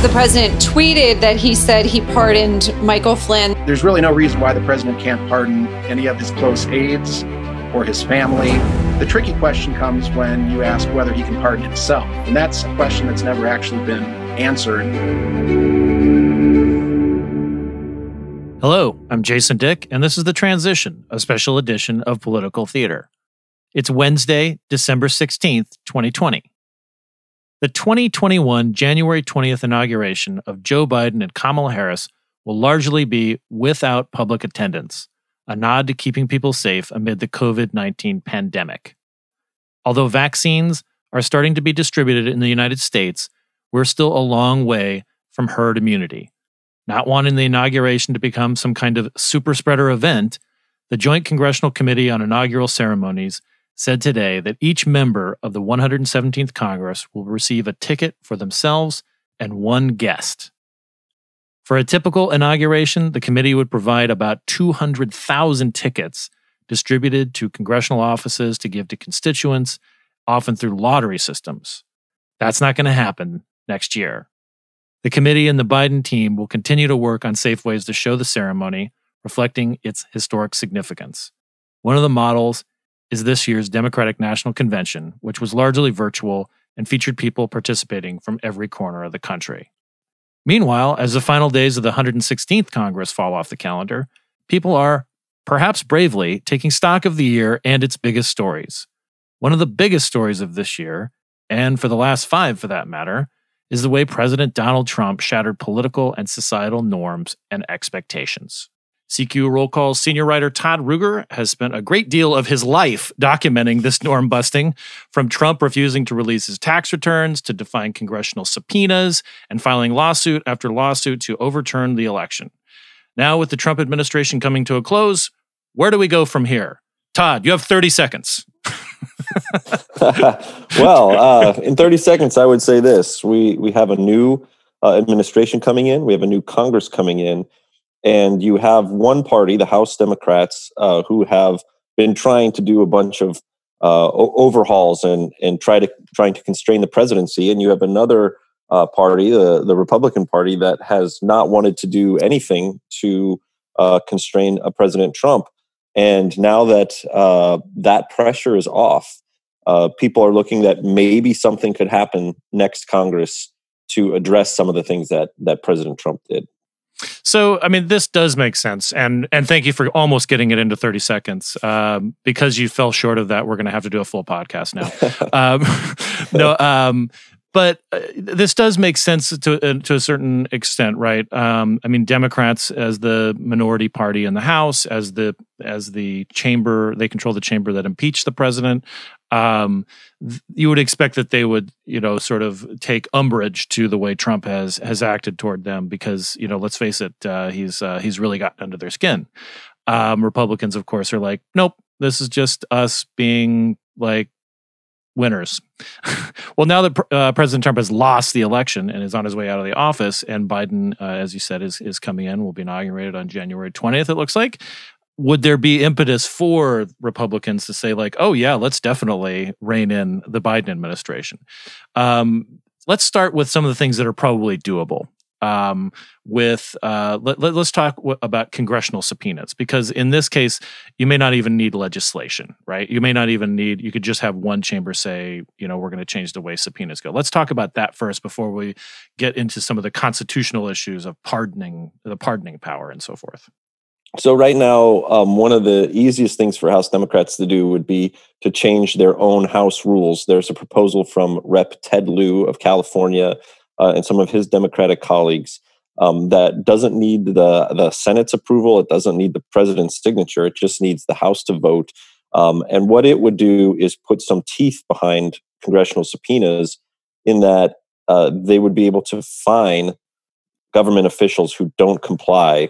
The president tweeted that he said he pardoned Michael Flynn. There's really no reason why the president can't pardon any of his close aides or his family. The tricky question comes when you ask whether he can pardon himself. And that's a question that's never actually been answered. Hello, I'm Jason Dick, and this is The Transition, a special edition of Political Theater. It's Wednesday, December 16th, 2020. The 2021 January 20th inauguration of Joe Biden and Kamala Harris will largely be without public attendance, a nod to keeping people safe amid the COVID 19 pandemic. Although vaccines are starting to be distributed in the United States, we're still a long way from herd immunity. Not wanting the inauguration to become some kind of super spreader event, the Joint Congressional Committee on Inaugural Ceremonies said today that each member of the 117th Congress will receive a ticket for themselves and one guest. For a typical inauguration, the committee would provide about 200,000 tickets distributed to congressional offices to give to constituents, often through lottery systems. That's not going to happen next year. The committee and the Biden team will continue to work on safe ways to show the ceremony, reflecting its historic significance. One of the models is this year's Democratic National Convention, which was largely virtual and featured people participating from every corner of the country. Meanwhile, as the final days of the 116th Congress fall off the calendar, people are, perhaps bravely, taking stock of the year and its biggest stories. One of the biggest stories of this year, and for the last five for that matter, is the way President Donald Trump shattered political and societal norms and expectations. CQ Roll Call's senior writer Todd Ruger has spent a great deal of his life documenting this norm busting, from Trump refusing to release his tax returns to defying congressional subpoenas and filing lawsuit after lawsuit to overturn the election. Now, with the Trump administration coming to a close, where do we go from here? Todd, you have 30 seconds. well, uh, in 30 seconds, I would say this we, we have a new uh, administration coming in, we have a new Congress coming in and you have one party, the House Democrats, uh, who have been trying to do a bunch of uh, overhauls and and try to trying to constrain the presidency, and you have another uh, party, the the Republican Party, that has not wanted to do anything to uh, constrain a President Trump. And now that uh, that pressure is off, uh, people are looking that maybe something could happen next Congress to address some of the things that that President Trump did. So, I mean, this does make sense, and and thank you for almost getting it into thirty seconds. Um, because you fell short of that, we're going to have to do a full podcast now. um, no, um, but uh, this does make sense to uh, to a certain extent, right? Um, I mean, Democrats as the minority party in the House, as the as the chamber, they control the chamber that impeached the president. Um, th- you would expect that they would, you know, sort of take umbrage to the way Trump has has acted toward them, because you know, let's face it, uh, he's uh, he's really gotten under their skin. Um, Republicans, of course, are like, nope, this is just us being like winners. well, now that uh, President Trump has lost the election and is on his way out of the office, and Biden, uh, as you said, is is coming in, will be inaugurated on January twentieth. It looks like. Would there be impetus for Republicans to say, like, oh yeah, let's definitely rein in the Biden administration? Um, let's start with some of the things that are probably doable um, with uh, let, us let, talk w- about congressional subpoenas because in this case you may not even need legislation right? You may not even need you could just have one chamber say you know we're going to change the way subpoenas go. Let's talk about that first before we get into some of the constitutional issues of pardoning the pardoning power and so forth. So right now um, one of the easiest things for house democrats to do would be to change their own house rules. There's a proposal from rep. Ted lieu of california uh, and some of his Democratic colleagues um, that doesn't need the the Senate's approval. It doesn't need the president's signature. It just needs the House to vote. Um, and what it would do is put some teeth behind congressional subpoenas, in that uh, they would be able to fine government officials who don't comply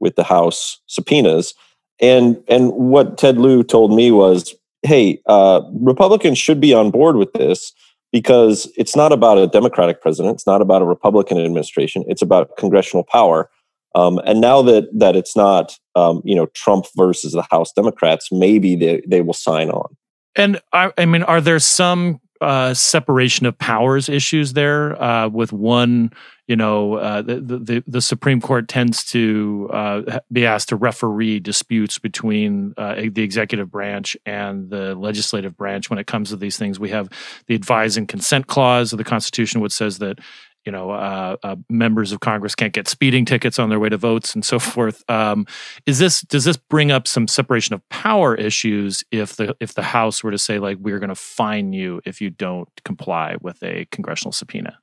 with the House subpoenas. And and what Ted Lieu told me was, hey, uh, Republicans should be on board with this because it's not about a Democratic president, it's not about a Republican administration, it's about congressional power. Um, and now that that it's not, um, you know, Trump versus the House Democrats, maybe they they will sign on. And I, I mean, are there some uh, separation of powers issues there uh, with one, you know, uh, the, the, the Supreme Court tends to uh, be asked to referee disputes between uh, the executive branch and the legislative branch when it comes to these things. We have the advise and consent clause of the Constitution, which says that you know uh, uh, members of Congress can't get speeding tickets on their way to votes and so forth. Um, is this does this bring up some separation of power issues if the if the House were to say like we're going to fine you if you don't comply with a congressional subpoena?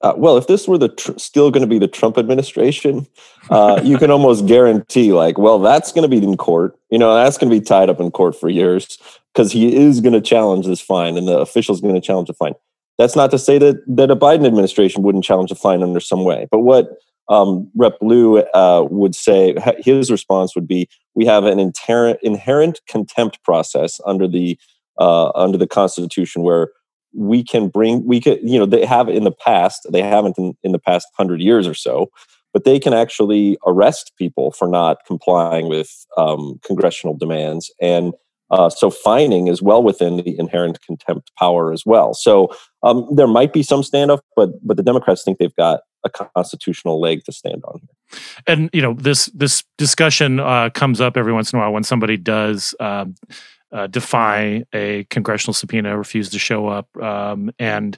Uh, well, if this were the tr- still going to be the Trump administration, uh, you can almost guarantee, like, well, that's going to be in court. You know, that's going to be tied up in court for years because he is going to challenge this fine, and the official's going to challenge the fine. That's not to say that that a Biden administration wouldn't challenge the fine under some way, but what um, Rep. Lieu uh, would say, his response would be, "We have an inherent inherent contempt process under the uh, under the Constitution where." We can bring we could you know they have in the past they haven't in, in the past 100 years or so but they can actually arrest people for not complying with um, congressional demands and uh, so fining is well within the inherent contempt power as well. So um, there might be some standoff but but the democrats think they've got a constitutional leg to stand on and you know this this discussion uh, comes up every once in a while when somebody does um, uh, defy a congressional subpoena, refuse to show up, um, and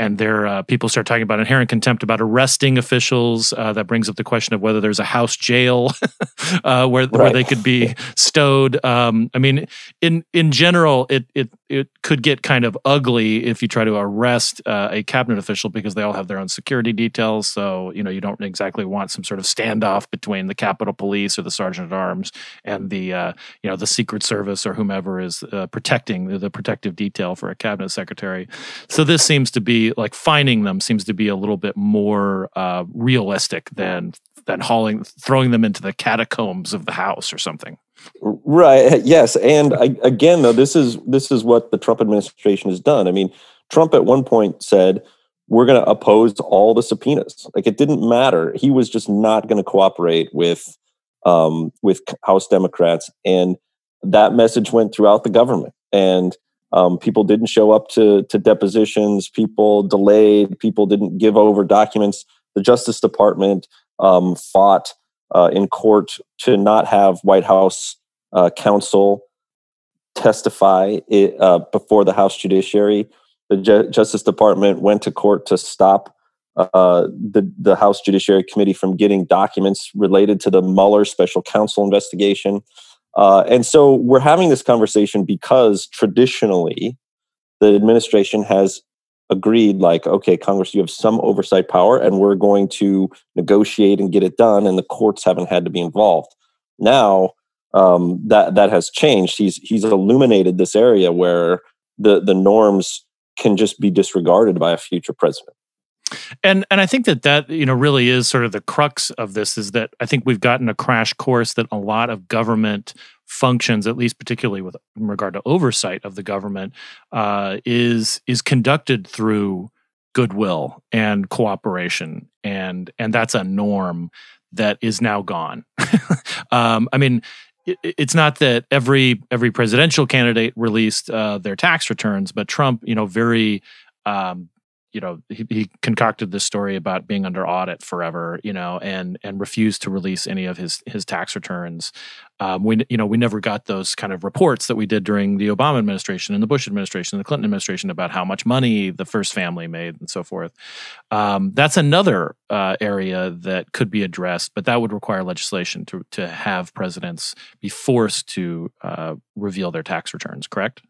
and there uh, people start talking about inherent contempt about arresting officials. Uh, that brings up the question of whether there's a house jail uh, where right. where they could be stowed. Um, I mean, in in general, it it it could get kind of ugly if you try to arrest uh, a cabinet official because they all have their own security details. So you know you don't exactly want some sort of standoff between the Capitol Police or the Sergeant at Arms and the uh, you know the Secret Service or whomever is uh, protecting the, the protective detail for a cabinet secretary. So this seems to be like finding them seems to be a little bit more uh, realistic than than hauling throwing them into the catacombs of the house or something. Right. Yes. And I, again, though, this is this is what the Trump administration has done. I mean, Trump at one point said we're going to oppose all the subpoenas. Like it didn't matter. He was just not going to cooperate with um, with House Democrats, and that message went throughout the government. And um, people didn't show up to, to depositions. People delayed. People didn't give over documents. The Justice Department um, fought uh, in court to not have White House uh, counsel testify it, uh, before the House Judiciary. The Ju- Justice Department went to court to stop uh, the the House Judiciary Committee from getting documents related to the Mueller special counsel investigation. Uh, and so we're having this conversation because traditionally the administration has agreed, like, okay, Congress, you have some oversight power, and we're going to negotiate and get it done, and the courts haven't had to be involved. Now um, that that has changed. He's he's illuminated this area where the the norms can just be disregarded by a future president and and I think that that you know really is sort of the crux of this is that I think we've gotten a crash course that a lot of government functions, at least particularly with regard to oversight of the government, uh, is is conducted through goodwill and cooperation, and and that's a norm that is now gone. um, I mean, it's not that every every presidential candidate released uh, their tax returns, but Trump, you know, very um, you know he, he, concocted this story about being under audit forever you know and and refused to release any of his his tax returns. Um, we you know we never got those kind of reports that we did during the obama administration and the bush administration and the clinton administration about how much money the first family made and so forth. Um, that's another uh, area that could be addressed but that would require legislation to to have presidents be forced to uh, reveal their tax returns correct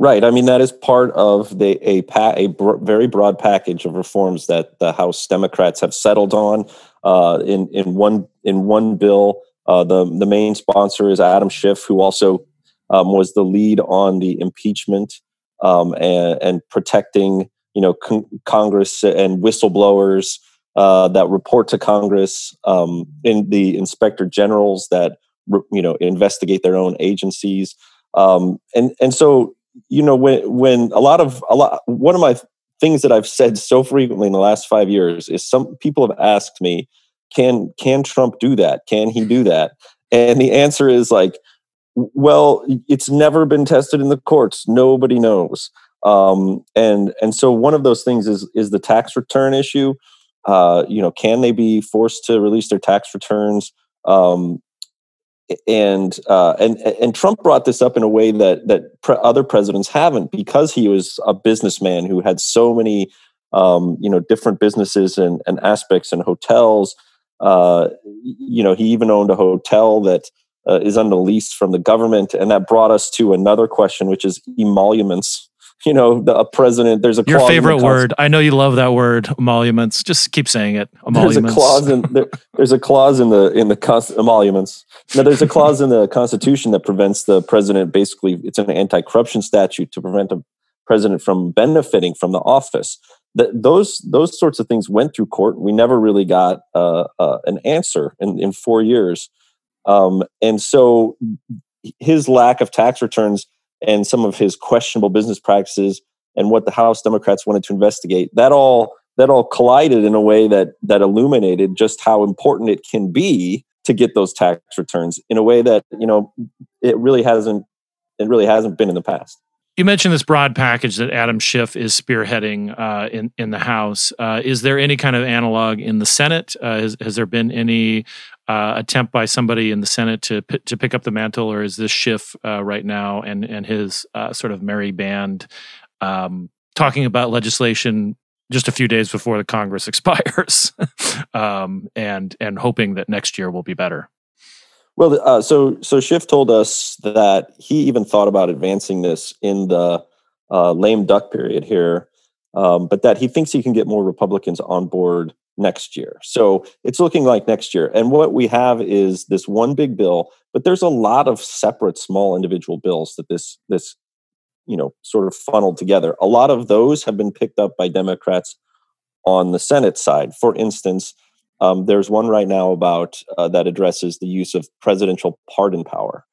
Right. I mean, that is part of the a pa- a very broad package of reforms that the House Democrats have settled on. Uh, in in one in one bill, uh, the the main sponsor is Adam Schiff, who also um, was the lead on the impeachment um, and, and, protecting you know con- Congress and whistleblowers uh, that report to Congress, um, in the inspector generals that you know investigate their own agencies, um, and and so you know when when a lot of a lot one of my things that I've said so frequently in the last five years is some people have asked me, can can Trump do that? Can he do that? And the answer is like, well, it's never been tested in the courts. Nobody knows. Um, and and so one of those things is is the tax return issue. uh, you know, can they be forced to release their tax returns? Um, and uh, and and Trump brought this up in a way that that pre- other presidents haven't because he was a businessman who had so many um, you know different businesses and, and aspects and hotels. Uh, you know, he even owned a hotel that uh, is under lease from the government, and that brought us to another question, which is emoluments you know, the, a president. There's a your favorite word. I know you love that word, emoluments. Just keep saying it. Emoluments. There's a clause in there, there's a clause in the in the emoluments. Now, there's a clause in the Constitution that prevents the president. Basically, it's an anti-corruption statute to prevent a president from benefiting from the office. That those those sorts of things went through court. We never really got uh, uh, an answer in in four years, um, and so his lack of tax returns and some of his questionable business practices and what the House Democrats wanted to investigate. That all that all collided in a way that that illuminated just how important it can be to get those tax returns in a way that you know it really hasn't it really hasn't been in the past. You mentioned this broad package that Adam Schiff is spearheading uh, in in the House. Uh, is there any kind of analog in the Senate? Uh, has, has, there been any uh, attempt by somebody in the Senate to to pick up the mantle, or is this Schiff uh, right now and and his uh, sort of merry band um, talking about legislation just a few days before the Congress expires, um, and and hoping that next year will be better? Well, uh, so so Schiff told us that he even thought about advancing this in the uh, lame duck period here, um, but that he thinks he can get more Republicans on board next year. So it's looking like next year. And what we have is this one big bill, but there's a lot of separate small individual bills that this this you know sort of funneled together. A lot of those have been picked up by Democrats on the Senate side. For instance, um, there's one right now about uh, that addresses the use of presidential pardon power.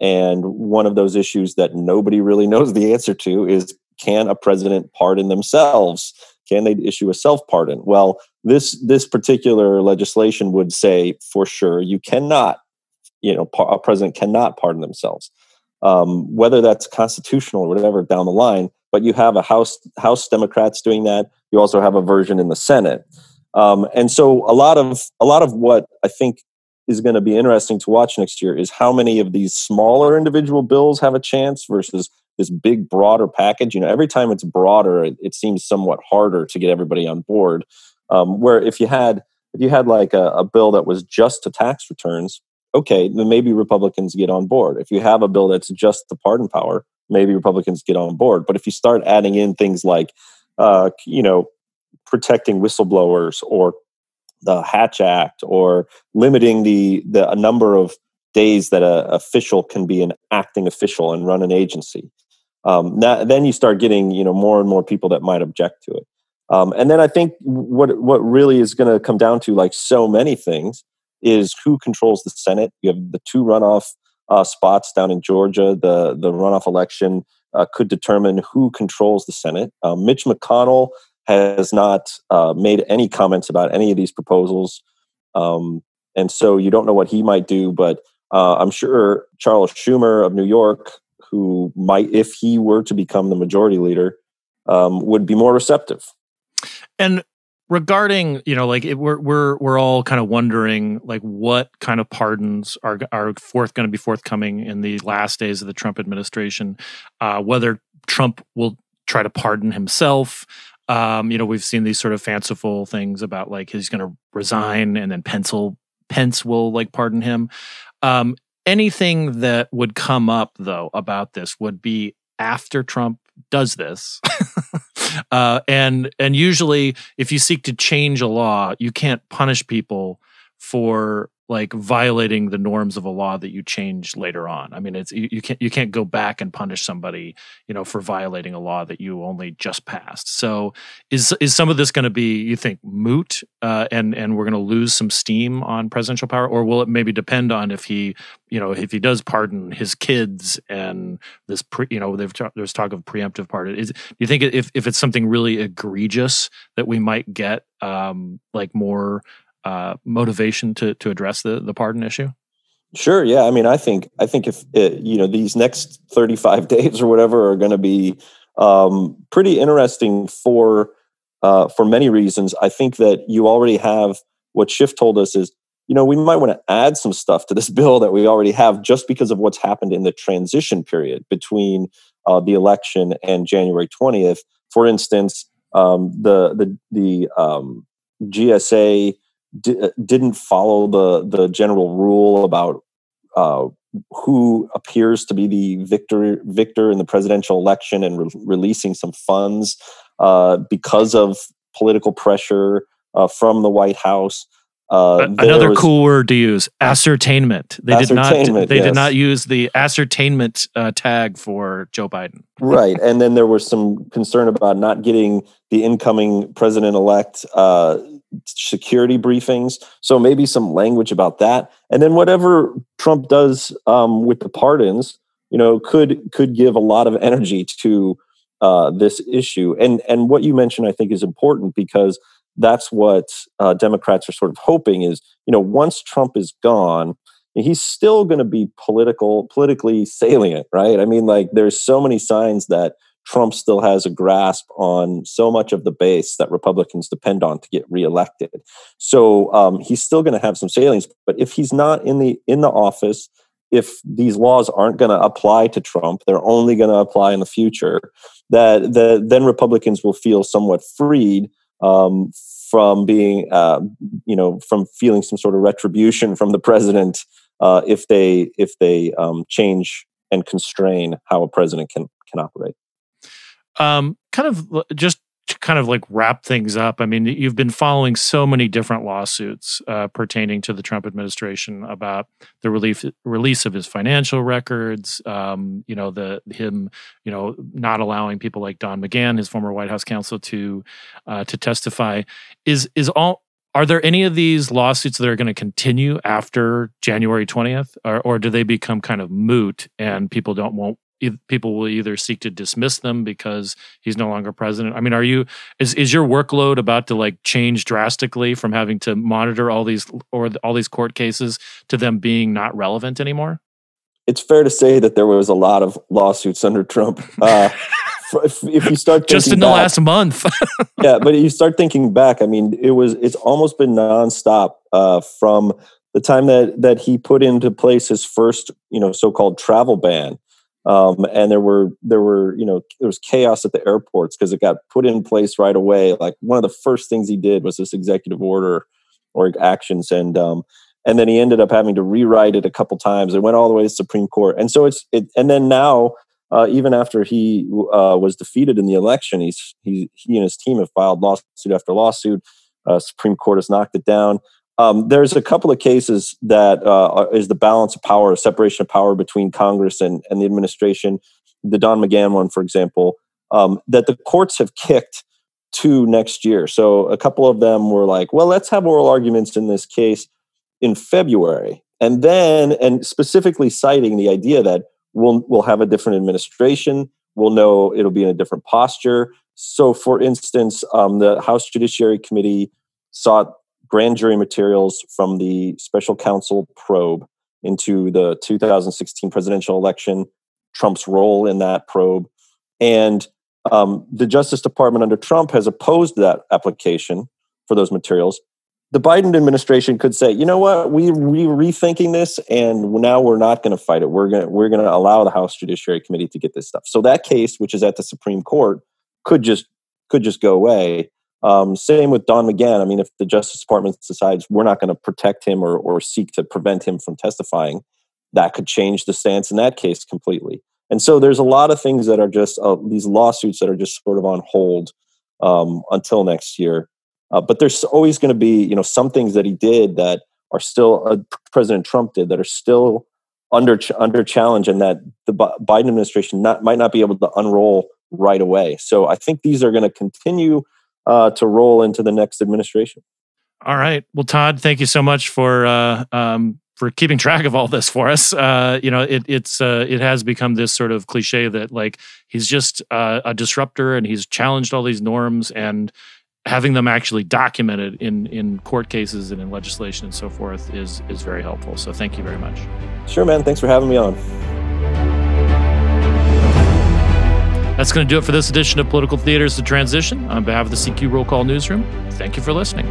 And one of those issues that nobody really knows the answer to is can a president pardon themselves? Can they issue a self pardon? Well, this this particular legislation would say for sure you cannot, you know, a president cannot pardon themselves. Um, whether that's constitutional or whatever down the line, but you have a House House Democrats doing that. You also have a version in the Senate. Um, and so a lot of a lot of what I think is going to be interesting to watch next year is how many of these smaller individual bills have a chance versus this big broader package. You know, every time it's broader, it, it seems somewhat harder to get everybody on board. Um, where if you had if you had like a, a bill that was just to tax returns, okay, then maybe Republicans get on board. If you have a bill that's just the pardon power, maybe Republicans get on board. But if you start adding in things like, uh, you know, protecting whistleblowers or the Hatch Act or limiting the the number of days that a official can be an acting official and run an agency. Um, that, then you start getting you know more and more people that might object to it. Um, and then I think what what really is going to come down to, like so many things, is who controls the Senate. You have the two runoff uh, spots down in Georgia. The the runoff election uh, could determine who controls the Senate. Um, Mitch McConnell has not uh, made any comments about any of these proposals. Um, and so you don't know what he might do, but uh, I'm sure Charles Schumer of New York, who might, if he were to become the majority leader, um, would be more receptive. And regarding, you know, like it, we're we're we're all kind of wondering, like, what kind of pardons are are forth going to be forthcoming in the last days of the Trump administration, uh, whether Trump will try to pardon himself. Um, you know, we've seen these sort of fanciful things about like he's going to resign and then Pencil Pence will like pardon him. Um, anything that would come up though about this would be after Trump does this. uh, and and usually if you seek to change a law, you can't punish people for like violating the norms of a law that you change later on. I mean, it's you, you, can't you can't go back and punish somebody, you know, for violating a law that you only just passed. So, is is some of this going to be you think moot, uh, and and we're going to lose some steam on presidential power, or will it maybe depend on if he, you know, if he does pardon his kids and this, pre, you know, there's talk of preemptive pardon. Is do you think if if it's something really egregious that we might get um, like more uh, motivation to to address the the pardon issue? Sure. Yeah. I mean, I think I think if it, you know these next thirty five days or whatever are going to be um, pretty interesting for uh, for many reasons. I think that you already have what Schiff told us is, you know, we might want to add some stuff to this bill that we already have just because of what's happened in the transition period between uh, the election and January 20th. For instance, um, the the the um, GSA di- didn't follow the the general rule about uh, who appears to be the victor victor in the presidential election and re- releasing some funds uh, because of political pressure uh, from the White House. Uh, Another cool word to use: ascertainment. They did not. They yes. did not use the ascertainment uh, tag for Joe Biden. right, and then there was some concern about not getting the incoming president-elect uh, security briefings. So maybe some language about that, and then whatever Trump does um, with the pardons, you know, could could give a lot of energy to uh, this issue. And and what you mentioned, I think, is important because that's what uh, Democrats are sort of hoping is, you know, once Trump is gone, he's still going to be political, politically salient, right? I mean, like there's so many signs that Trump still has a grasp on so much of the base that Republicans depend on to get reelected. So um, he's still going to have some salience. But if he's not in the in the office, if these laws aren't going to apply to Trump, they're only going to apply in the future. That the, then Republicans will feel somewhat freed um, from being, uh, you know, from feeling some sort of retribution from the president uh, if they if they um, change and constrain how a president can can operate. Um, kind of just to kind of like wrap things up, I mean, you've been following so many different lawsuits uh, pertaining to the Trump administration about the relief, release of his financial records. Um, you know, the him, you know, not allowing people like Don McGahn, his former White House counsel, to uh, to testify. Is is all are there any of these lawsuits that are going to continue after January 20th or, or do they become kind of moot and people don't won't people will either seek to dismiss them because he's no longer president. I mean, are you is is your workload about to like change drastically from having to monitor all these or all these court cases to them being not relevant anymore? It's fair to say that there was a lot of lawsuits under Trump. Uh, if, if, you start just in back, the last month, yeah, but you start thinking back. I mean, it was it's almost been nonstop uh, from the time that that he put into place his first, you know, so-called travel ban um, and there were there were you know there was chaos at the airports because it got put in place right away. Like one of the first things he did was this executive order or actions, and um, and then he ended up having to rewrite it a couple times. It went all the way to Supreme Court, and so it's it. And then now, uh, even after he uh, was defeated in the election, he's he he and his team have filed lawsuit after lawsuit. Uh, Supreme Court has knocked it down. Um, there's a couple of cases that uh, is the balance of power, separation of power between Congress and, and the administration. The Don McGahn one, for example, um, that the courts have kicked to next year. So a couple of them were like, well, let's have oral arguments in this case in February. And then, and specifically citing the idea that we'll, we'll have a different administration, we'll know it'll be in a different posture. So, for instance, um, the House Judiciary Committee sought grand jury materials from the special counsel probe into the 2016 presidential election, Trump's role in that probe. And um, the Justice Department under Trump has opposed that application for those materials. The Biden administration could say, you know what, we we rethinking this, and now we're not going to fight it. We're going we're going to allow the House Judiciary Committee to get this stuff. So that case, which is at the Supreme Court, could just could just go away. Um, same with Don McGahn. I mean, if the Justice Department decides we're not going to protect him or, or seek to prevent him from testifying, that could change the stance in that case completely. And so there's a lot of things that are just uh, these lawsuits that are just sort of on hold um, until next year. Uh, but there's always going to be, you know, some things that he did that are still uh, President Trump did that are still under under challenge, and that the Biden administration not, might not be able to unroll right away. So I think these are going to continue uh, to roll into the next administration. All right. Well, Todd, thank you so much for uh, um, for keeping track of all this for us. Uh, you know, it, it's uh, it has become this sort of cliche that like he's just uh, a disruptor and he's challenged all these norms and having them actually documented in in court cases and in legislation and so forth is is very helpful. So thank you very much. Sure, man. Thanks for having me on. That's going to do it for this edition of Political Theater's The Transition. On behalf of the CQ Roll Call Newsroom, thank you for listening.